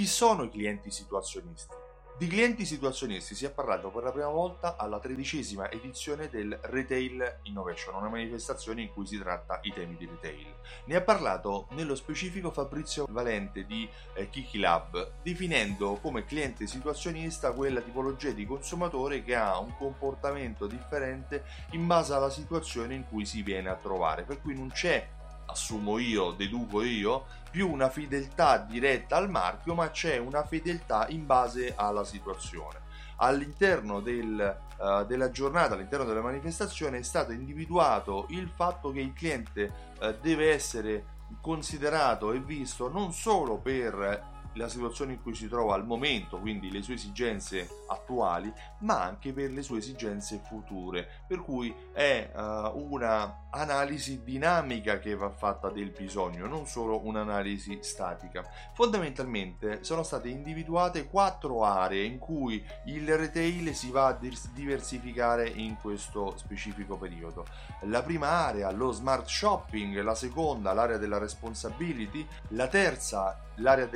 Chi sono i clienti situazionisti? Di clienti situazionisti si è parlato per la prima volta alla tredicesima edizione del Retail Innovation, una manifestazione in cui si tratta i temi di retail. Ne ha parlato nello specifico Fabrizio Valente di eh, Kiki Lab, definendo come cliente situazionista quella tipologia di consumatore che ha un comportamento differente in base alla situazione in cui si viene a trovare, per cui non c'è assumo io, deduco io, più una fedeltà diretta al marchio, ma c'è una fedeltà in base alla situazione. All'interno del, uh, della giornata, all'interno della manifestazione, è stato individuato il fatto che il cliente uh, deve essere considerato e visto non solo per la situazione in cui si trova al momento, quindi le sue esigenze attuali, ma anche per le sue esigenze future. Per cui è uh, una analisi dinamica che va fatta del bisogno, non solo un'analisi statica. Fondamentalmente sono state individuate quattro aree in cui il retail si va a diversificare in questo specifico periodo. La prima area, lo smart shopping, la seconda, l'area della responsibility, la terza, l'area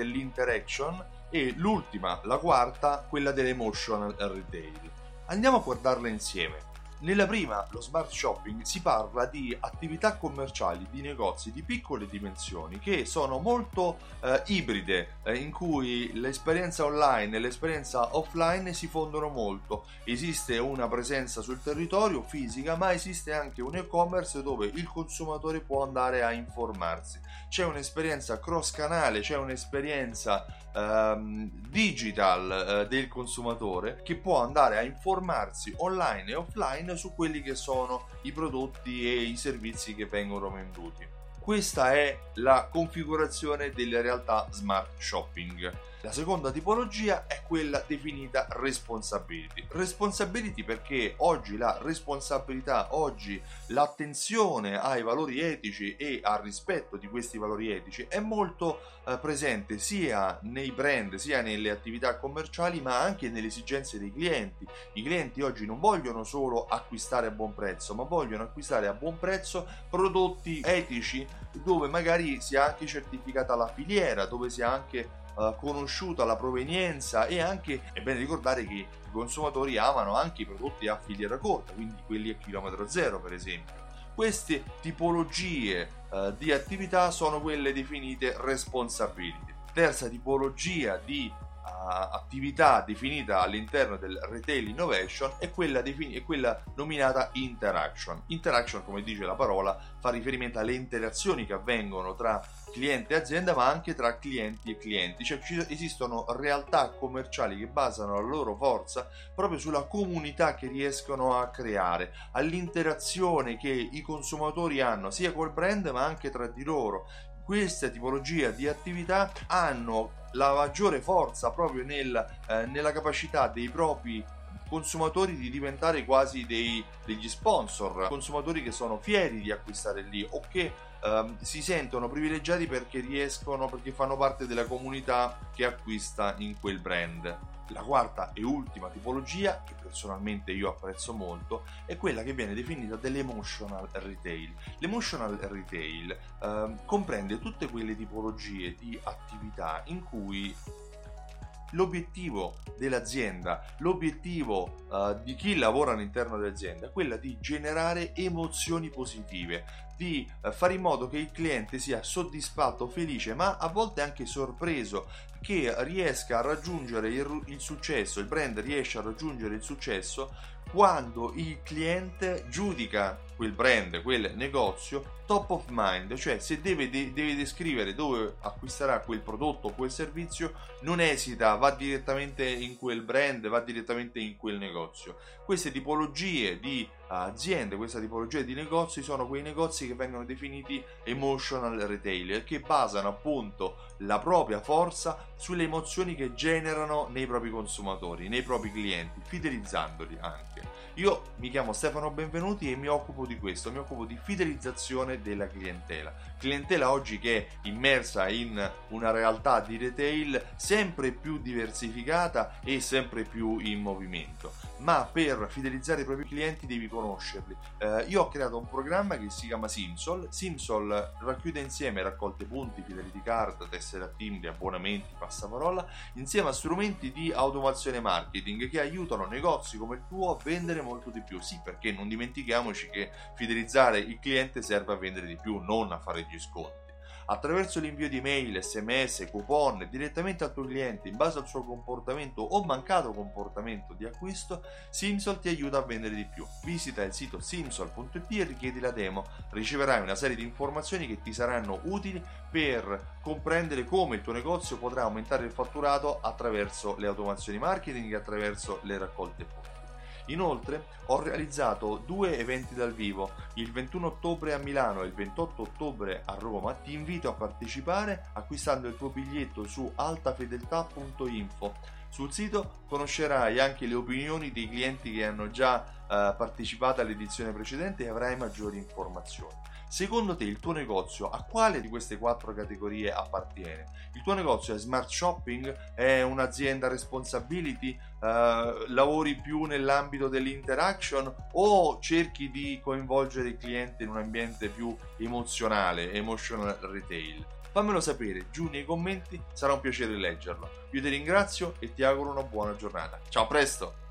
dell'interaction e l'ultima, la quarta, quella dell'emotional retail. Andiamo a guardarle insieme. Nella prima, lo smart shopping, si parla di attività commerciali di negozi di piccole dimensioni che sono molto eh, ibride, eh, in cui l'esperienza online e l'esperienza offline si fondono molto. Esiste una presenza sul territorio fisica, ma esiste anche un e-commerce dove il consumatore può andare a informarsi. C'è un'esperienza cross canale, c'è un'esperienza ehm, digital eh, del consumatore che può andare a informarsi online e offline su quelli che sono i prodotti e i servizi che vengono venduti. Questa è la configurazione delle realtà smart shopping. La seconda tipologia è quella definita responsibility. Responsibility perché oggi la responsabilità, oggi l'attenzione ai valori etici e al rispetto di questi valori etici è molto eh, presente sia nei brand, sia nelle attività commerciali, ma anche nelle esigenze dei clienti. I clienti oggi non vogliono solo acquistare a buon prezzo, ma vogliono acquistare a buon prezzo prodotti etici dove magari sia anche certificata la filiera, dove sia anche uh, conosciuta la provenienza e anche è bene ricordare che i consumatori amano anche i prodotti a filiera corta, quindi quelli a chilometro zero per esempio. Queste tipologie uh, di attività sono quelle definite responsibility. Terza tipologia di attività definita all'interno del retail innovation è quella, defini- è quella, nominata interaction. Interaction, come dice la parola, fa riferimento alle interazioni che avvengono tra cliente e azienda, ma anche tra clienti e clienti. Cioè esistono realtà commerciali che basano la loro forza proprio sulla comunità che riescono a creare, all'interazione che i consumatori hanno sia col brand ma anche tra di loro questa tipologia di attività hanno la maggiore forza proprio nel, eh, nella capacità dei propri consumatori di diventare quasi dei, degli sponsor, consumatori che sono fieri di acquistare lì o che ehm, si sentono privilegiati perché riescono, perché fanno parte della comunità che acquista in quel brand. La quarta e ultima tipologia, che personalmente io apprezzo molto, è quella che viene definita dell'emotional retail. L'emotional retail eh, comprende tutte quelle tipologie di attività in cui l'obiettivo dell'azienda, l'obiettivo uh, di chi lavora all'interno dell'azienda è quella di generare emozioni positive, di uh, fare in modo che il cliente sia soddisfatto, felice, ma a volte anche sorpreso, che riesca a raggiungere il, il successo, il brand riesce a raggiungere il successo quando il cliente giudica quel brand, quel negozio top of mind, cioè se deve, de- deve descrivere dove acquisterà quel prodotto o quel servizio, non esita, va direttamente in quel brand, va direttamente in quel negozio. Queste tipologie di aziende, questa tipologia di negozi sono quei negozi che vengono definiti emotional retailer, che basano appunto la propria forza sulle emozioni che generano nei propri consumatori, nei propri clienti, fidelizzandoli anche. Io mi chiamo Stefano Benvenuti e mi occupo di questo, mi occupo di fidelizzazione della clientela. Clientela oggi che è immersa in una realtà di retail sempre più diversificata e sempre più in movimento. Ma per fidelizzare i propri clienti devi conoscerli. Eh, io ho creato un programma che si chiama Simsol. Simsol racchiude insieme raccolte punti, fidelity card, tessere a timbri, abbonamenti, passaparola, insieme a strumenti di automazione marketing che aiutano negozi come il tuo a vendere molto di più. Sì, perché non dimentichiamoci che fidelizzare il cliente serve a vendere di più, non a fare gli sconti. Attraverso l'invio di mail, sms, coupon direttamente al tuo cliente in base al suo comportamento o mancato comportamento di acquisto, Simsol ti aiuta a vendere di più. Visita il sito simsol.it e richiedi la demo. Riceverai una serie di informazioni che ti saranno utili per comprendere come il tuo negozio potrà aumentare il fatturato attraverso le automazioni marketing e attraverso le raccolte punti. Inoltre ho realizzato due eventi dal vivo, il 21 ottobre a Milano e il 28 ottobre a Roma. Ti invito a partecipare acquistando il tuo biglietto su altafedeltà.info. Sul sito conoscerai anche le opinioni dei clienti che hanno già eh, partecipato all'edizione precedente e avrai maggiori informazioni. Secondo te il tuo negozio a quale di queste quattro categorie appartiene? Il tuo negozio è smart shopping? È un'azienda responsibility? Uh, lavori più nell'ambito dell'interaction o cerchi di coinvolgere il cliente in un ambiente più emozionale, emotional retail? Fammelo sapere giù nei commenti, sarà un piacere leggerlo. Io ti ringrazio e ti auguro una buona giornata. Ciao, a presto!